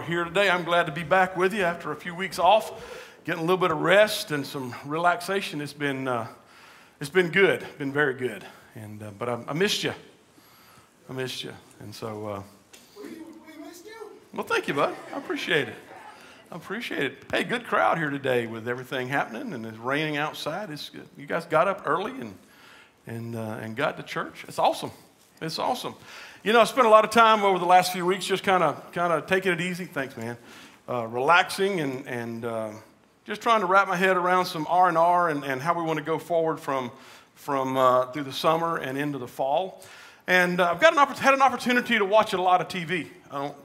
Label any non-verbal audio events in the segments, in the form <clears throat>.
are here today. I'm glad to be back with you after a few weeks off, getting a little bit of rest and some relaxation. It's been, uh, it's been good, been very good. And, uh, but I, I, missed you. I missed you. And so, uh, we, we missed you. well, thank you, bud. I appreciate it. I appreciate it. Hey, good crowd here today with everything happening and it's raining outside. It's good. You guys got up early and, and, uh, and got to church. It's awesome. It's awesome. You know, I spent a lot of time over the last few weeks just kind of kind of taking it easy. Thanks, man. Uh, relaxing and and uh, just trying to wrap my head around some R and R and how we want to go forward from from uh, through the summer and into the fall. And uh, I've got an opp- had an opportunity to watch a lot of TV. I don't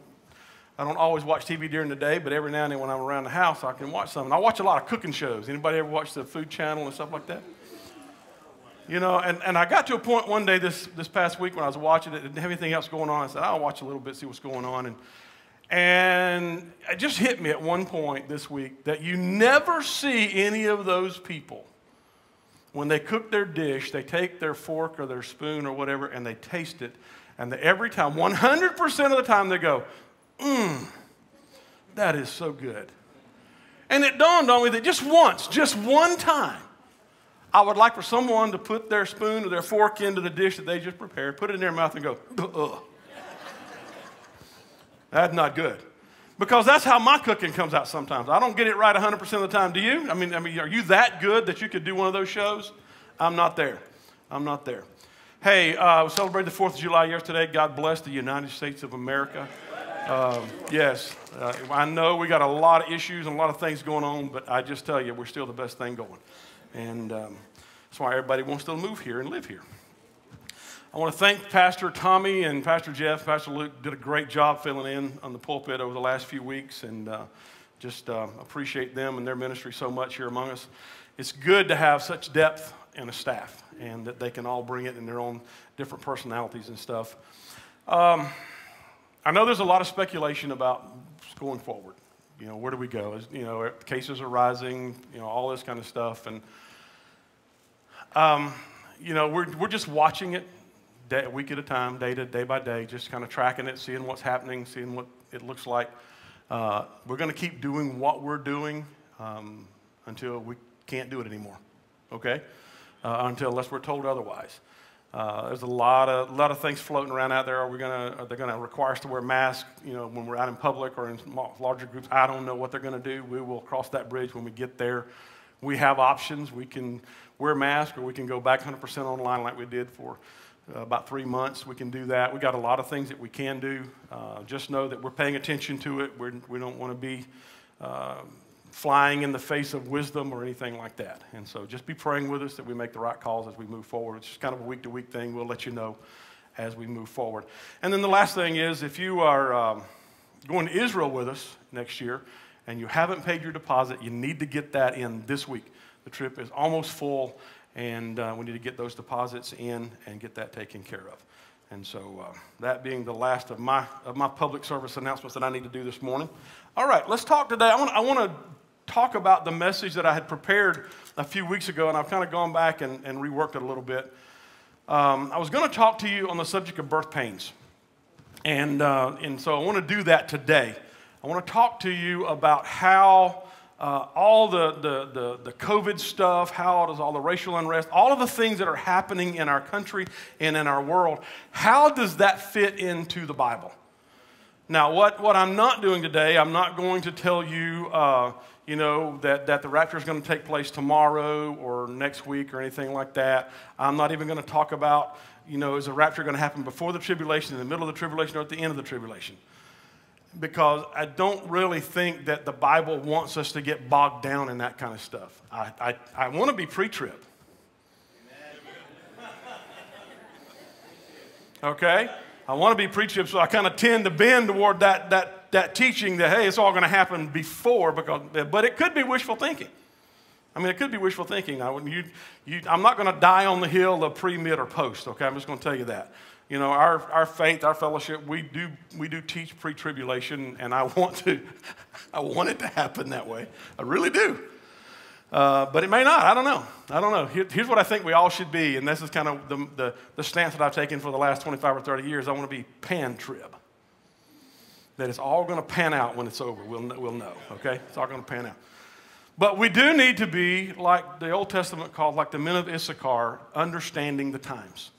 I don't always watch TV during the day, but every now and then when I'm around the house, I can watch some. And I watch a lot of cooking shows. Anybody ever watch the Food Channel and stuff like that? You know, and, and I got to a point one day this, this past week when I was watching it, didn't have anything else going on. I said, I'll watch a little bit, see what's going on. And, and it just hit me at one point this week that you never see any of those people when they cook their dish, they take their fork or their spoon or whatever and they taste it. And they, every time, 100% of the time, they go, mmm, that is so good. And it dawned on me that just once, just one time, I would like for someone to put their spoon or their fork into the dish that they just prepared, put it in their mouth, and go, ugh. That's not good. Because that's how my cooking comes out sometimes. I don't get it right 100% of the time. Do you? I mean, I mean, are you that good that you could do one of those shows? I'm not there. I'm not there. Hey, uh, we celebrated the 4th of July yesterday. God bless the United States of America. Um, yes, uh, I know we got a lot of issues and a lot of things going on, but I just tell you, we're still the best thing going. And um, that's why everybody wants to move here and live here. I want to thank Pastor Tommy and Pastor Jeff. Pastor Luke did a great job filling in on the pulpit over the last few weeks, and uh, just uh, appreciate them and their ministry so much here among us. It's good to have such depth in a staff, and that they can all bring it in their own different personalities and stuff. Um, I know there's a lot of speculation about going forward. You know, where do we go? you know, cases are rising. You know, all this kind of stuff, and um, you know, we're, we're just watching it day, week at a time, day to day by day, just kind of tracking it, seeing what's happening, seeing what it looks like. Uh, we're going to keep doing what we're doing um, until we can't do it anymore, okay? Uh, until unless we're told otherwise. Uh, there's a lot of, lot of things floating around out there. Are, we gonna, are they going to require us to wear masks you know, when we're out in public or in larger groups? I don't know what they're going to do. We will cross that bridge when we get there. We have options. We can wear masks or we can go back 100% online like we did for uh, about three months. We can do that. We got a lot of things that we can do. Uh, just know that we're paying attention to it. We're, we do not want to be uh, flying in the face of wisdom or anything like that. And so just be praying with us that we make the right calls as we move forward. It's just kind of a week to week thing. We'll let you know as we move forward. And then the last thing is if you are um, going to Israel with us next year and you haven't paid your deposit, you need to get that in this week. The trip is almost full, and uh, we need to get those deposits in and get that taken care of. And so, uh, that being the last of my, of my public service announcements that I need to do this morning. All right, let's talk today. I want, I want to talk about the message that I had prepared a few weeks ago, and I've kind of gone back and, and reworked it a little bit. Um, I was going to talk to you on the subject of birth pains. And, uh, and so I want to do that today. I want to talk to you about how uh, all the, the, the, the, COVID stuff, how does all the racial unrest, all of the things that are happening in our country and in our world, how does that fit into the Bible? Now, what, what I'm not doing today, I'm not going to tell you, uh, you know, that, that the rapture is going to take place tomorrow or next week or anything like that. I'm not even going to talk about, you know, is the rapture going to happen before the tribulation, in the middle of the tribulation, or at the end of the tribulation because I don't really think that the Bible wants us to get bogged down in that kind of stuff. I, I, I want to be pre trib. Okay? I want to be pre trib, so I kind of tend to bend toward that, that, that teaching that, hey, it's all going to happen before, because, but it could be wishful thinking. I mean, it could be wishful thinking. I, you, you, I'm not going to die on the hill of pre, mid, or post, okay? I'm just going to tell you that. You know, our, our faith, our fellowship, we do, we do teach pre tribulation, and I want, to, <laughs> I want it to happen that way. I really do. Uh, but it may not. I don't know. I don't know. Here, here's what I think we all should be, and this is kind of the, the, the stance that I've taken for the last 25 or 30 years. I want to be pan trib. that it's all going to pan out when it's over. We'll, we'll know, okay? It's all going to pan out. But we do need to be, like the Old Testament called, like the men of Issachar, understanding the times.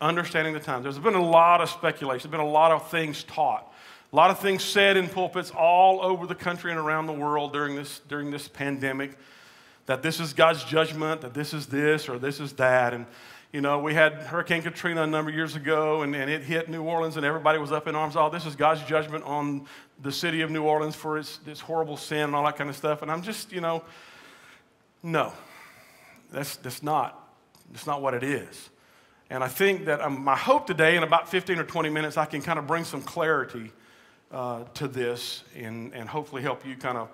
Understanding the times. There's been a lot of speculation, there's been a lot of things taught, a lot of things said in pulpits all over the country and around the world during this, during this pandemic that this is God's judgment, that this is this or this is that. And, you know, we had Hurricane Katrina a number of years ago, and, and it hit New Orleans, and everybody was up in arms. Oh, this is God's judgment on the city of New Orleans for its, its horrible sin and all that kind of stuff. And I'm just, you know, no, that's, that's, not, that's not what it is. And I think that um, my hope today, in about 15 or 20 minutes, I can kind of bring some clarity uh, to this and, and hopefully help you kind of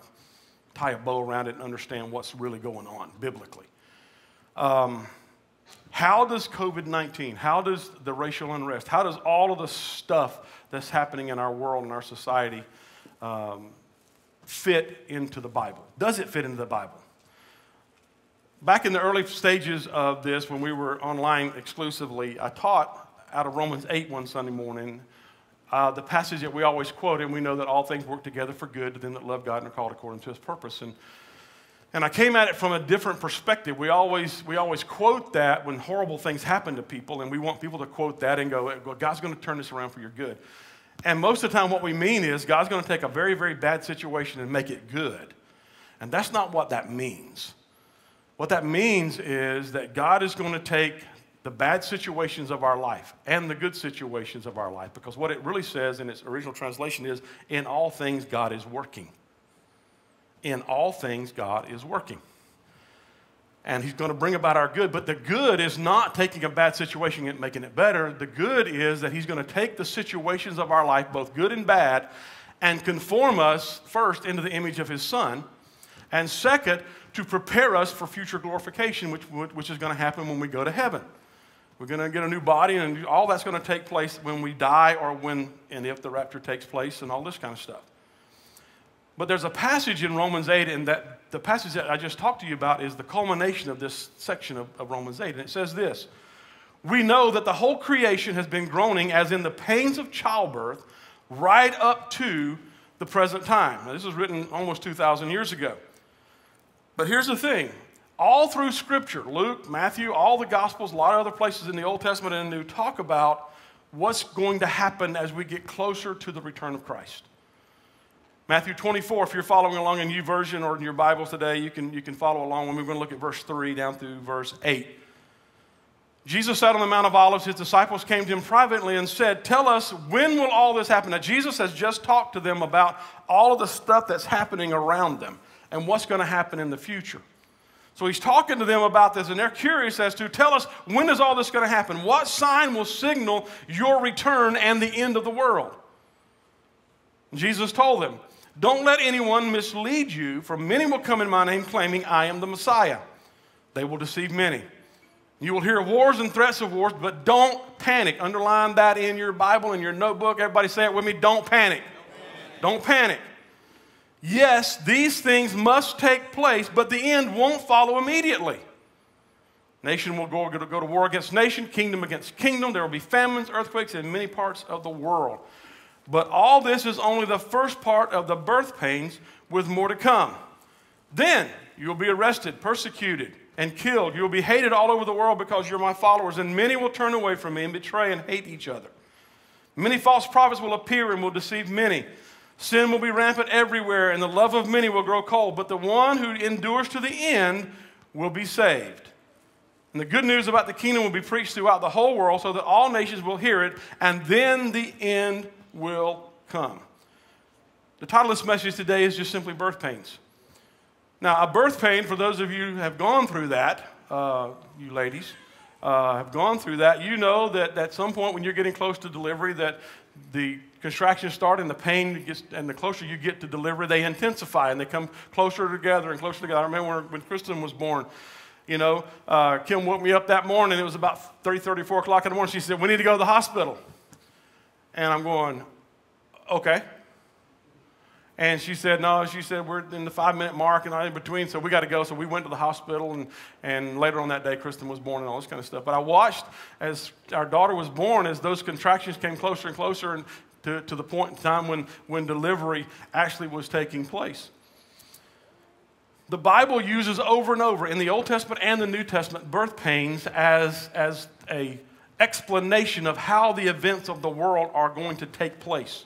tie a bow around it and understand what's really going on biblically. Um, how does COVID 19, how does the racial unrest, how does all of the stuff that's happening in our world and our society um, fit into the Bible? Does it fit into the Bible? Back in the early stages of this, when we were online exclusively, I taught out of Romans 8 one Sunday morning, uh, the passage that we always quote, and we know that all things work together for good to them that love God and are called according to his purpose. And and I came at it from a different perspective. We always, we always quote that when horrible things happen to people, and we want people to quote that and go, God's going to turn this around for your good. And most of the time, what we mean is God's going to take a very, very bad situation and make it good. And that's not what that means. What that means is that God is going to take the bad situations of our life and the good situations of our life, because what it really says in its original translation is, in all things, God is working in all things, God is working. And He's going to bring about our good. But the good is not taking a bad situation and making it better. The good is that He's going to take the situations of our life, both good and bad, and conform us first into the image of His Son. And second, to prepare us for future glorification, which, which is going to happen when we go to heaven. We're going to get a new body, and all that's going to take place when we die or when and if the rapture takes place, and all this kind of stuff. But there's a passage in Romans 8, and that the passage that I just talked to you about is the culmination of this section of, of Romans 8. And it says this We know that the whole creation has been groaning as in the pains of childbirth right up to the present time. Now, this was written almost 2,000 years ago. But here's the thing all through Scripture, Luke, Matthew, all the Gospels, a lot of other places in the Old Testament and the New talk about what's going to happen as we get closer to the return of Christ. Matthew 24, if you're following along in your version or in your Bibles today, you can, you can follow along. When we're going to look at verse 3 down through verse 8. Jesus sat on the Mount of Olives. His disciples came to him privately and said, Tell us, when will all this happen? Now, Jesus has just talked to them about all of the stuff that's happening around them and what's going to happen in the future. So he's talking to them about this, and they're curious as to tell us, when is all this going to happen? What sign will signal your return and the end of the world? Jesus told them, don't let anyone mislead you, for many will come in my name claiming I am the Messiah. They will deceive many. You will hear of wars and threats of wars, but don't panic. Underline that in your Bible, in your notebook. Everybody say it with me. Don't panic. Don't panic. Yes, these things must take place, but the end won't follow immediately. Nation will go, go to war against nation, kingdom against kingdom. There will be famines, earthquakes in many parts of the world. But all this is only the first part of the birth pains, with more to come. Then you'll be arrested, persecuted, and killed. You'll be hated all over the world because you're my followers, and many will turn away from me and betray and hate each other. Many false prophets will appear and will deceive many. Sin will be rampant everywhere, and the love of many will grow cold. But the one who endures to the end will be saved. And the good news about the kingdom will be preached throughout the whole world so that all nations will hear it, and then the end will come. The title of this message today is just simply birth pains. Now, a birth pain, for those of you who have gone through that, uh, you ladies, uh, have gone through that, you know that at some point when you're getting close to delivery, that the contractions start and the pain gets, and the closer you get to delivery, they intensify and they come closer together and closer together. I remember when Kristen was born, you know, uh, Kim woke me up that morning. It was about 3 34 o'clock in the morning. She said, We need to go to the hospital. And I'm going, okay. And she said, no, she said, we're in the five minute mark and I'm in between, so we got to go. So we went to the hospital, and, and later on that day, Kristen was born and all this kind of stuff. But I watched as our daughter was born, as those contractions came closer and closer, and to, to the point in time when, when delivery actually was taking place. The Bible uses over and over in the Old Testament and the New Testament birth pains as, as a explanation of how the events of the world are going to take place.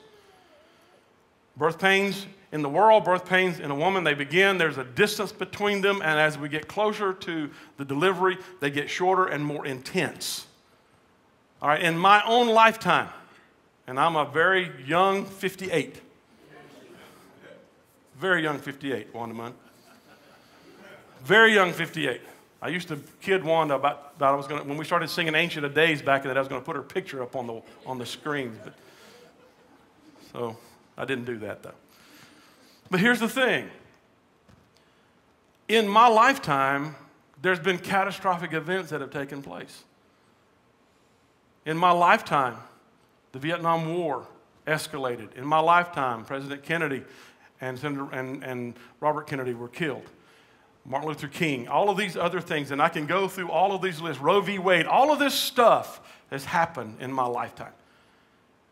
Birth pains in the world, birth pains in a woman, they begin, there's a distance between them, and as we get closer to the delivery, they get shorter and more intense. All right, in my own lifetime, and I'm a very young 58, very young 58, Wanda Munn. Very young 58. I used to kid Wanda about, about I was gonna, when we started singing Ancient of Days back in that, I was going to put her picture up on the, on the screen. But, so I didn't do that though. But here's the thing in my lifetime, there's been catastrophic events that have taken place. In my lifetime, the Vietnam War escalated. In my lifetime, President Kennedy and, Senator, and, and Robert Kennedy were killed. Martin Luther King, all of these other things, and I can go through all of these lists. Roe v. Wade, all of this stuff has happened in my lifetime.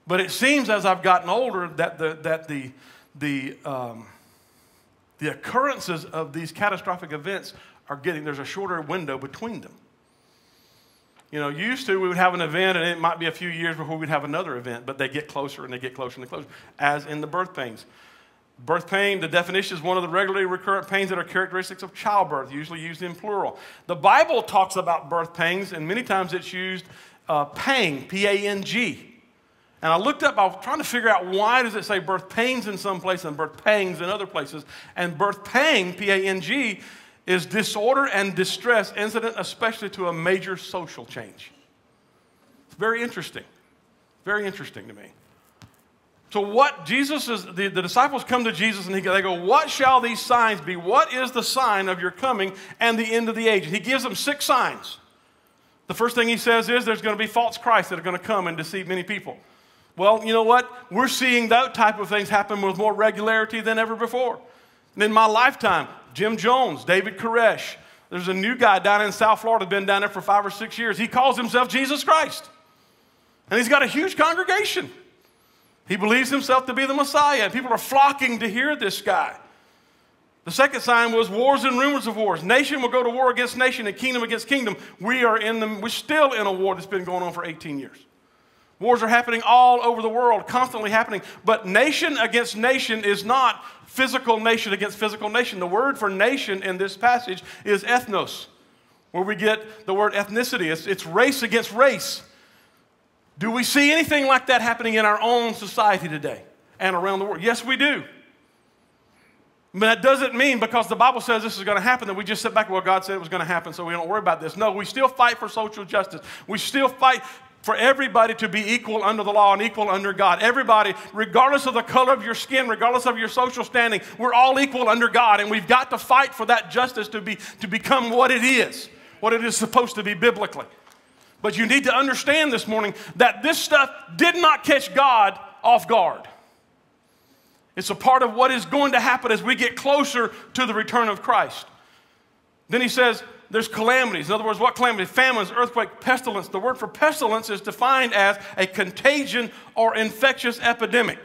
But it seems as I've gotten older that the, that the, the, um, the occurrences of these catastrophic events are getting, there's a shorter window between them. You know, used to we would have an event and it might be a few years before we'd have another event, but they get closer and they get closer and they closer, as in the birth pains. Birth pain, the definition is one of the regularly recurrent pains that are characteristics of childbirth, usually used in plural. The Bible talks about birth pains, and many times it's used uh, pang, P A N G. And I looked up, I was trying to figure out why does it say birth pains in some places and birth pangs in other places. And birth pang, P A N G, is disorder and distress incident, especially to a major social change. It's very interesting. Very interesting to me. So, what Jesus is, the, the disciples come to Jesus and he, they go, What shall these signs be? What is the sign of your coming and the end of the age? he gives them six signs. The first thing he says is there's going to be false Christs that are going to come and deceive many people. Well, you know what? We're seeing that type of things happen with more regularity than ever before. And in my lifetime, Jim Jones, David Koresh, there's a new guy down in South Florida, been down there for five or six years. He calls himself Jesus Christ. And he's got a huge congregation. He believes himself to be the Messiah, and people are flocking to hear this guy. The second sign was wars and rumors of wars. Nation will go to war against nation and kingdom against kingdom. We are in the, we're still in a war that's been going on for 18 years. Wars are happening all over the world, constantly happening. But nation against nation is not physical nation against physical nation. The word for nation in this passage is ethnos, where we get the word ethnicity. It's, it's race against race. Do we see anything like that happening in our own society today and around the world? Yes, we do. But that doesn't mean because the Bible says this is going to happen that we just sit back, well, God said it was going to happen, so we don't worry about this. No, we still fight for social justice. We still fight for everybody to be equal under the law and equal under God. Everybody, regardless of the color of your skin, regardless of your social standing, we're all equal under God, and we've got to fight for that justice to, be, to become what it is, what it is supposed to be biblically. But you need to understand this morning that this stuff did not catch God off guard. It's a part of what is going to happen as we get closer to the return of Christ. Then he says, there's calamities. In other words, what calamity? Famines, earthquake, pestilence. The word for pestilence is defined as a contagion or infectious epidemic.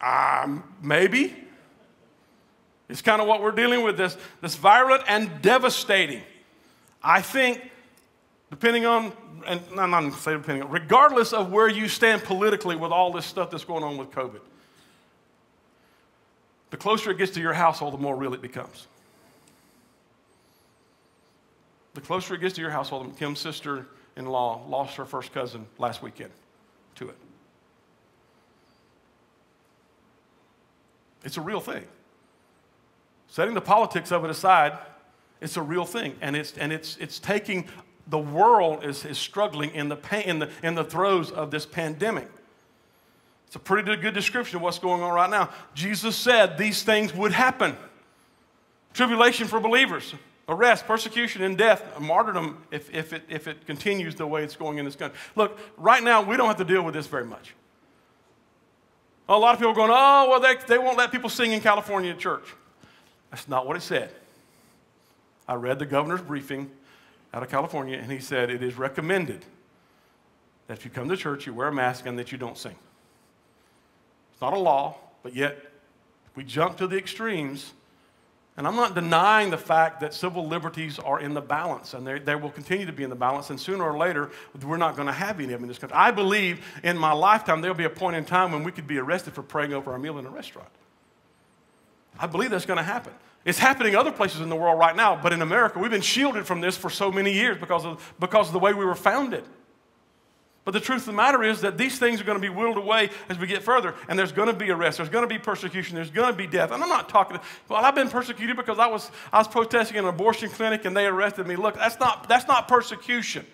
Um, maybe. It's kind of what we're dealing with this, this virulent and devastating. I think, depending on, and I'm not say depending on, regardless of where you stand politically with all this stuff that's going on with COVID, the closer it gets to your household, the more real it becomes. The closer it gets to your household, Kim's sister in law lost her first cousin last weekend to it. It's a real thing. Setting the politics of it aside, it's a real thing, and it's, and it's, it's taking the world is, is struggling in the, pain, in, the, in the throes of this pandemic. It's a pretty good description of what's going on right now. Jesus said these things would happen tribulation for believers, arrest, persecution, and death, martyrdom if, if, it, if it continues the way it's going in this country. Look, right now, we don't have to deal with this very much. A lot of people are going, oh, well, they, they won't let people sing in California church. That's not what it said. I read the governor's briefing out of California, and he said it is recommended that if you come to church, you wear a mask and that you don't sing. It's not a law, but yet we jump to the extremes. And I'm not denying the fact that civil liberties are in the balance, and they will continue to be in the balance. And sooner or later, we're not going to have any of them in this country. I believe in my lifetime there'll be a point in time when we could be arrested for praying over our meal in a restaurant. I believe that's going to happen. It's happening other places in the world right now, but in America, we've been shielded from this for so many years because of, because of the way we were founded. But the truth of the matter is that these things are going to be whittled away as we get further, and there's going to be arrest, there's going to be persecution, there's going to be death. And I'm not talking, well, I've been persecuted because I was, I was protesting in an abortion clinic and they arrested me. Look, that's not, that's not persecution.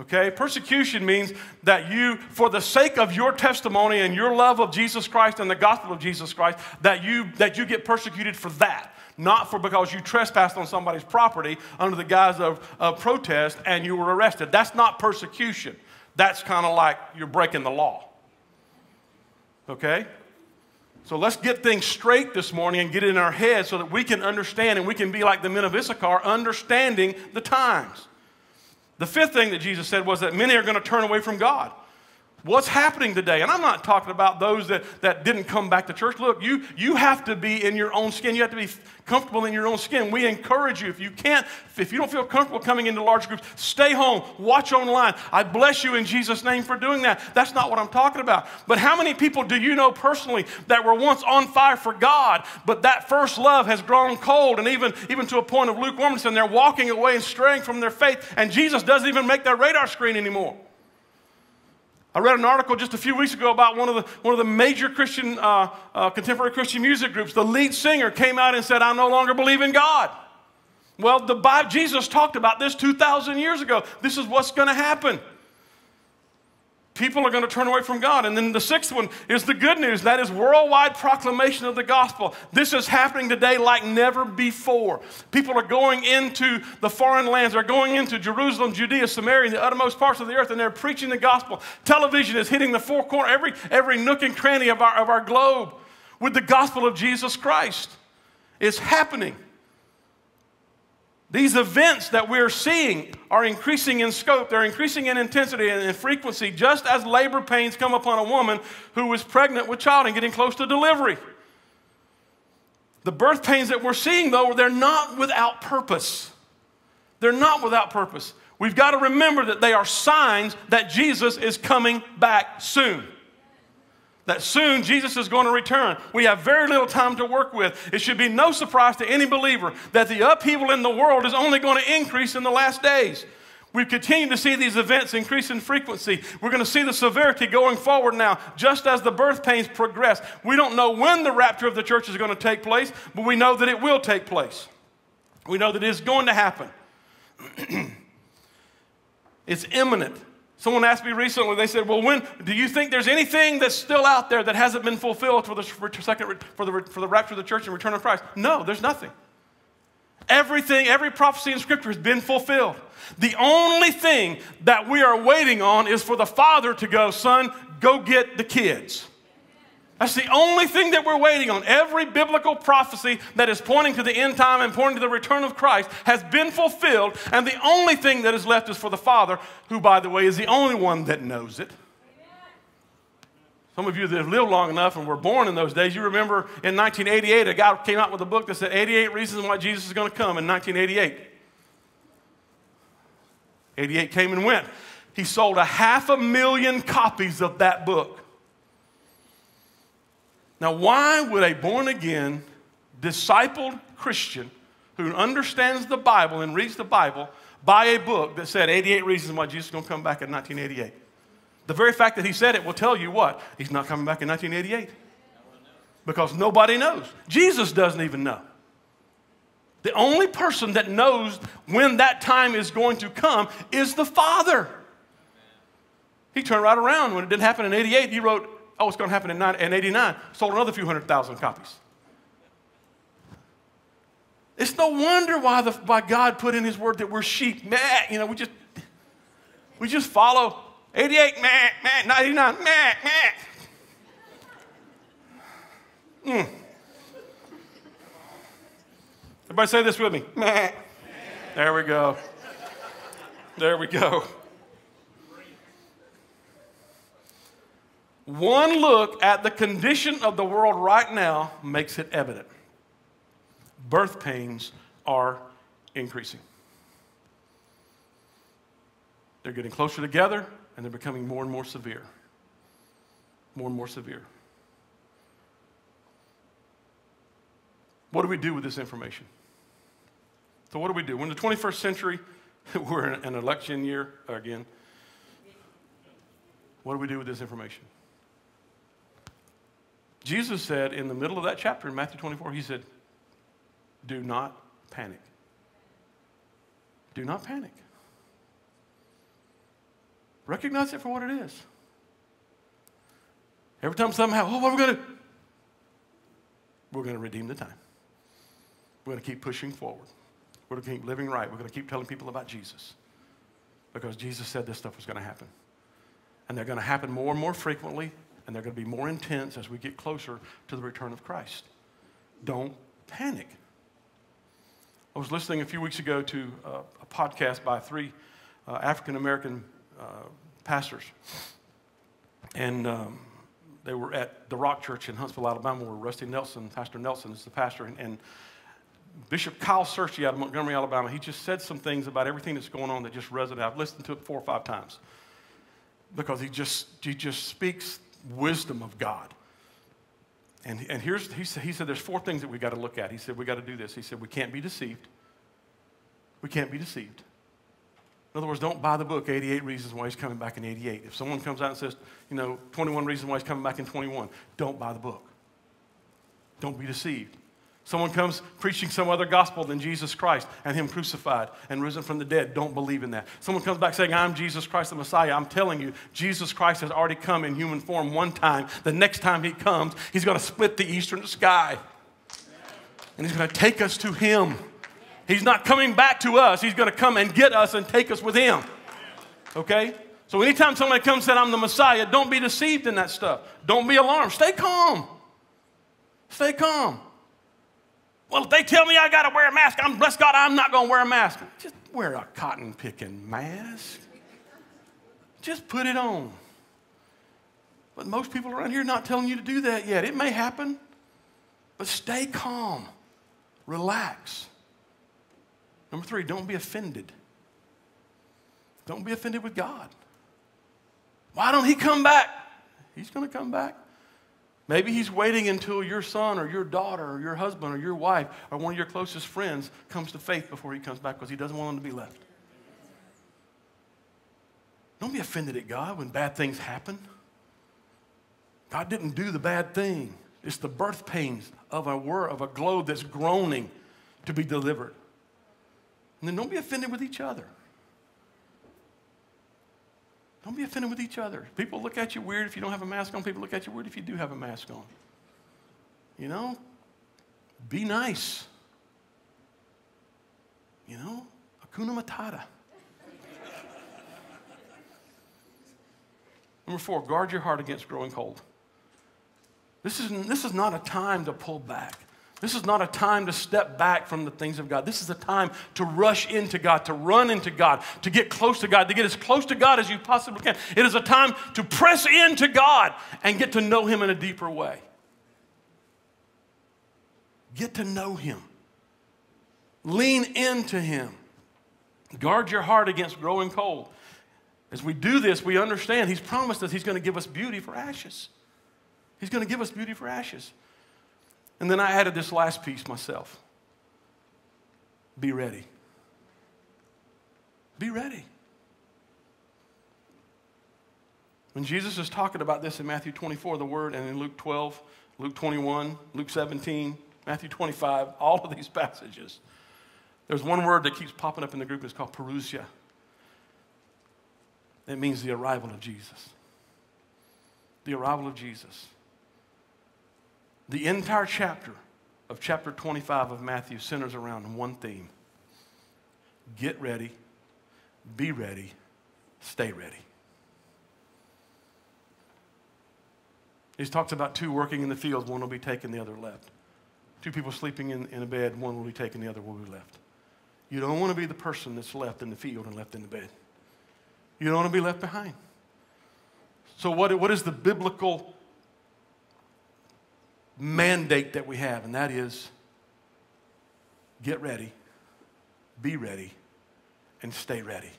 Okay? Persecution means that you, for the sake of your testimony and your love of Jesus Christ and the gospel of Jesus Christ, that you, that you get persecuted for that. Not for because you trespassed on somebody's property under the guise of, of protest and you were arrested. That's not persecution. That's kind of like you're breaking the law. Okay? So let's get things straight this morning and get it in our heads so that we can understand and we can be like the men of Issachar, understanding the times. The fifth thing that Jesus said was that many are going to turn away from God. What's happening today? And I'm not talking about those that, that didn't come back to church. Look, you, you have to be in your own skin. You have to be comfortable in your own skin. We encourage you. If you can't, if you don't feel comfortable coming into large groups, stay home, watch online. I bless you in Jesus' name for doing that. That's not what I'm talking about. But how many people do you know personally that were once on fire for God, but that first love has grown cold and even, even to a point of lukewarmness, and they're walking away and straying from their faith, and Jesus doesn't even make their radar screen anymore? I read an article just a few weeks ago about one of the, one of the major Christian, uh, uh, contemporary Christian music groups. The lead singer came out and said, I no longer believe in God. Well, the Bible, Jesus talked about this 2,000 years ago. This is what's going to happen people are going to turn away from God. And then the sixth one is the good news that is worldwide proclamation of the gospel. This is happening today like never before. People are going into the foreign lands, they're going into Jerusalem, Judea, Samaria, and the uttermost parts of the earth, and they're preaching the gospel. Television is hitting the four corners, every, every nook and cranny of our, of our globe with the gospel of Jesus Christ. It's happening. These events that we're seeing are increasing in scope, they're increasing in intensity and in frequency, just as labor pains come upon a woman who is pregnant with child and getting close to delivery. The birth pains that we're seeing, though, they're not without purpose. They're not without purpose. We've got to remember that they are signs that Jesus is coming back soon that soon Jesus is going to return. We have very little time to work with. It should be no surprise to any believer that the upheaval in the world is only going to increase in the last days. We continue to see these events increase in frequency. We're going to see the severity going forward now, just as the birth pains progress. We don't know when the rapture of the church is going to take place, but we know that it will take place. We know that it is going to happen. <clears throat> it's imminent. Someone asked me recently, they said, Well, when do you think there's anything that's still out there that hasn't been fulfilled for the, for second, for the, for the rapture of the church and return of Christ? No, there's nothing. Everything, every prophecy in Scripture has been fulfilled. The only thing that we are waiting on is for the Father to go, Son, go get the kids. That's the only thing that we're waiting on. Every biblical prophecy that is pointing to the end time and pointing to the return of Christ has been fulfilled, and the only thing that is left is for the Father, who, by the way, is the only one that knows it. Some of you that have lived long enough and were born in those days, you remember in 1988, a guy came out with a book that said 88 Reasons Why Jesus is going to come in 1988. 88 came and went. He sold a half a million copies of that book. Now, why would a born again, discipled Christian who understands the Bible and reads the Bible buy a book that said 88 Reasons Why Jesus is going to come back in 1988? The very fact that he said it will tell you what? He's not coming back in 1988. Because nobody knows. Jesus doesn't even know. The only person that knows when that time is going to come is the Father. He turned right around when it didn't happen in 88. He wrote, Oh, it's going to happen in, in 89. Sold another few hundred thousand copies. It's no wonder why, the, why God put in His Word that we're sheep. Meh, you know, we just we just follow 88, meh, meh, 99, meh, meh. Mm. Everybody say this with me. Meh. There we go. There we go. One look at the condition of the world right now makes it evident. Birth pains are increasing. They're getting closer together and they're becoming more and more severe. More and more severe. What do we do with this information? So, what do we do? When the 21st century, <laughs> we're in an election year again. What do we do with this information? Jesus said in the middle of that chapter in Matthew 24, He said, Do not panic. Do not panic. Recognize it for what it is. Every time something happens, oh, what are we going to? We're going to redeem the time. We're going to keep pushing forward. We're going to keep living right. We're going to keep telling people about Jesus. Because Jesus said this stuff was going to happen. And they're going to happen more and more frequently, and they're going to be more intense as we get closer to the return of Christ. Don't panic. I was listening a few weeks ago to a, a podcast by three uh, African American uh, pastors. And um, they were at the Rock Church in Huntsville, Alabama, where Rusty Nelson, Pastor Nelson, is the pastor. And, and Bishop Kyle Searcy out of Montgomery, Alabama, he just said some things about everything that's going on that just resonated. I've listened to it four or five times because he just, he just speaks wisdom of God. And, and here's, he said, he said, there's four things that we've got to look at. He said, we've got to do this. He said, we can't be deceived. We can't be deceived. In other words, don't buy the book, 88 Reasons Why He's Coming Back in 88. If someone comes out and says, you know, 21 Reasons Why He's Coming Back in 21, don't buy the book. Don't be deceived. Someone comes preaching some other gospel than Jesus Christ and Him crucified and risen from the dead. Don't believe in that. Someone comes back saying, I'm Jesus Christ the Messiah. I'm telling you, Jesus Christ has already come in human form one time. The next time He comes, He's going to split the eastern sky and He's going to take us to Him. He's not coming back to us, He's going to come and get us and take us with Him. Okay? So anytime somebody comes and says, I'm the Messiah, don't be deceived in that stuff. Don't be alarmed. Stay calm. Stay calm. Well, if they tell me I got to wear a mask, I'm bless God, I'm not going to wear a mask. Just wear a cotton picking mask. Just put it on. But most people around here are not telling you to do that yet. It may happen, but stay calm, relax. Number three, don't be offended. Don't be offended with God. Why don't He come back? He's going to come back. Maybe he's waiting until your son or your daughter or your husband or your wife or one of your closest friends comes to faith before he comes back because he doesn't want them to be left. Don't be offended at God when bad things happen. God didn't do the bad thing. It's the birth pains of a world, of a globe that's groaning to be delivered. And then don't be offended with each other. Don't be offended with each other. People look at you weird if you don't have a mask on. People look at you weird if you do have a mask on. You know? Be nice. You know? Hakuna Matata. Number four, guard your heart against growing cold. This is, this is not a time to pull back. This is not a time to step back from the things of God. This is a time to rush into God, to run into God, to get close to God, to get as close to God as you possibly can. It is a time to press into God and get to know Him in a deeper way. Get to know Him. Lean into Him. Guard your heart against growing cold. As we do this, we understand He's promised us He's going to give us beauty for ashes. He's going to give us beauty for ashes. And then I added this last piece myself be ready. Be ready. When Jesus is talking about this in Matthew 24, the word, and in Luke 12, Luke 21, Luke 17, Matthew 25, all of these passages, there's one word that keeps popping up in the group. It's called parousia. It means the arrival of Jesus. The arrival of Jesus. The entire chapter of chapter 25 of Matthew centers around one theme get ready, be ready, stay ready. He talks about two working in the fields, one will be taken, the other left. Two people sleeping in, in a bed, one will be taken, the other will be left. You don't want to be the person that's left in the field and left in the bed. You don't want to be left behind. So, what, what is the biblical mandate that we have? And that is get ready, be ready, and stay ready.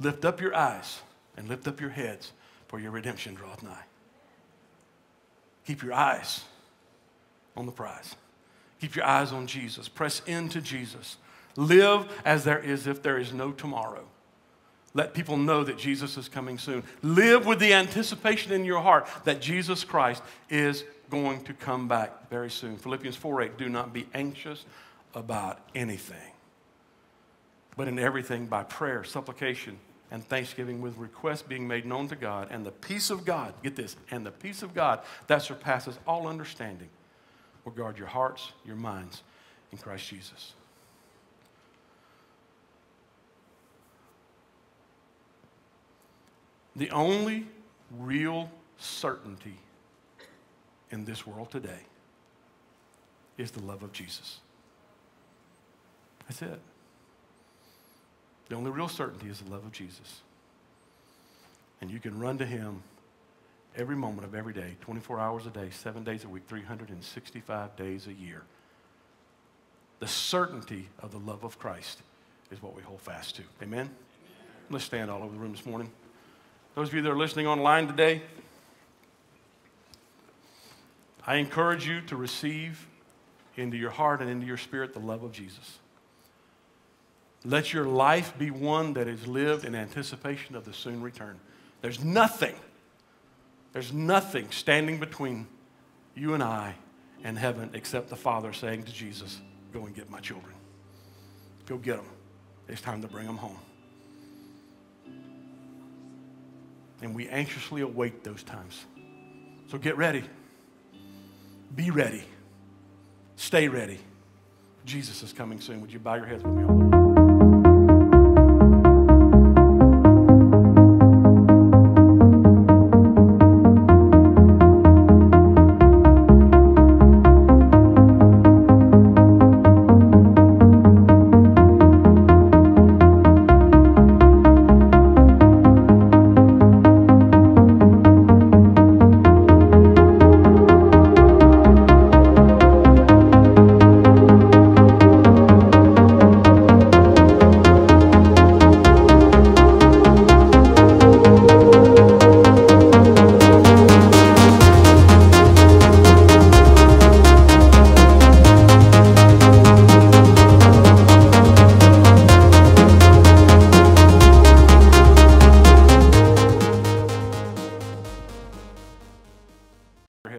Lift up your eyes and lift up your heads, for your redemption draweth nigh. Keep your eyes on the prize. Keep your eyes on Jesus. Press into Jesus. Live as there is if there is no tomorrow. Let people know that Jesus is coming soon. Live with the anticipation in your heart that Jesus Christ is going to come back very soon. Philippians 4 8, do not be anxious about anything, but in everything by prayer, supplication, and thanksgiving with requests being made known to God, and the peace of God, get this, and the peace of God that surpasses all understanding will guard your hearts, your minds in Christ Jesus. The only real certainty in this world today is the love of Jesus. That's it. The only real certainty is the love of Jesus. And you can run to Him every moment of every day, 24 hours a day, seven days a week, 365 days a year. The certainty of the love of Christ is what we hold fast to. Amen? Amen? Let's stand all over the room this morning. Those of you that are listening online today, I encourage you to receive into your heart and into your spirit the love of Jesus. Let your life be one that is lived in anticipation of the soon return. There's nothing, there's nothing standing between you and I and heaven except the Father saying to Jesus, Go and get my children. Go get them. It's time to bring them home. And we anxiously await those times. So get ready. Be ready. Stay ready. Jesus is coming soon. Would you bow your heads with me?